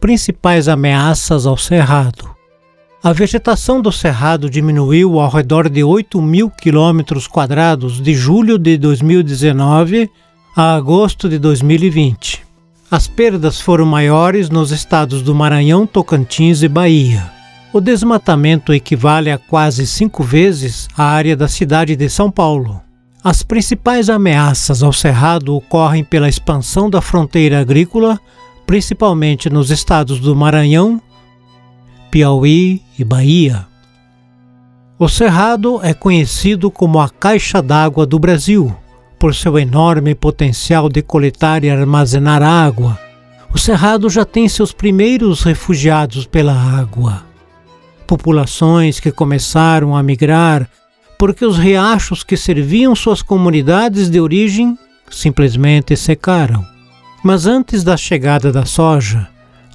principais ameaças ao cerrado. A vegetação do cerrado diminuiu ao redor de 8 mil quilômetros quadrados de julho de 2019 a agosto de 2020. As perdas foram maiores nos estados do Maranhão, Tocantins e Bahia. O desmatamento equivale a quase cinco vezes a área da cidade de São Paulo. As principais ameaças ao cerrado ocorrem pela expansão da fronteira agrícola, principalmente nos estados do Maranhão, Piauí e Bahia. O Cerrado é conhecido como a caixa d'água do Brasil, por seu enorme potencial de coletar e armazenar água. O Cerrado já tem seus primeiros refugiados pela água. Populações que começaram a migrar porque os riachos que serviam suas comunidades de origem simplesmente secaram. Mas antes da chegada da soja,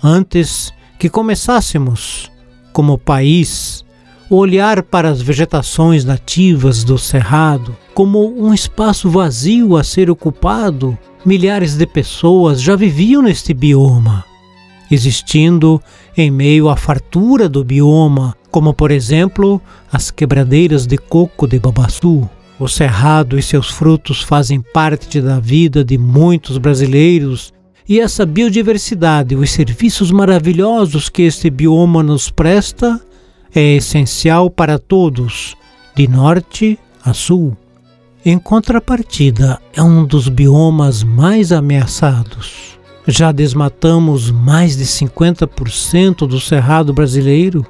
antes que começássemos, como país, olhar para as vegetações nativas do cerrado como um espaço vazio a ser ocupado. Milhares de pessoas já viviam neste bioma, existindo em meio à fartura do bioma, como por exemplo as quebradeiras de coco de Babaçu. O cerrado e seus frutos fazem parte da vida de muitos brasileiros e essa biodiversidade, os serviços maravilhosos que este bioma nos presta, é essencial para todos, de norte a sul. Em contrapartida, é um dos biomas mais ameaçados. Já desmatamos mais de 50% do cerrado brasileiro.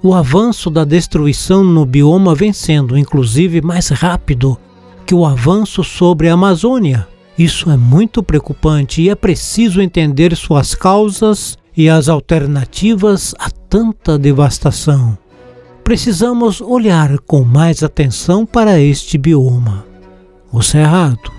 O avanço da destruição no bioma vem sendo, inclusive, mais rápido que o avanço sobre a Amazônia. Isso é muito preocupante e é preciso entender suas causas e as alternativas a tanta devastação. Precisamos olhar com mais atenção para este bioma, o cerrado.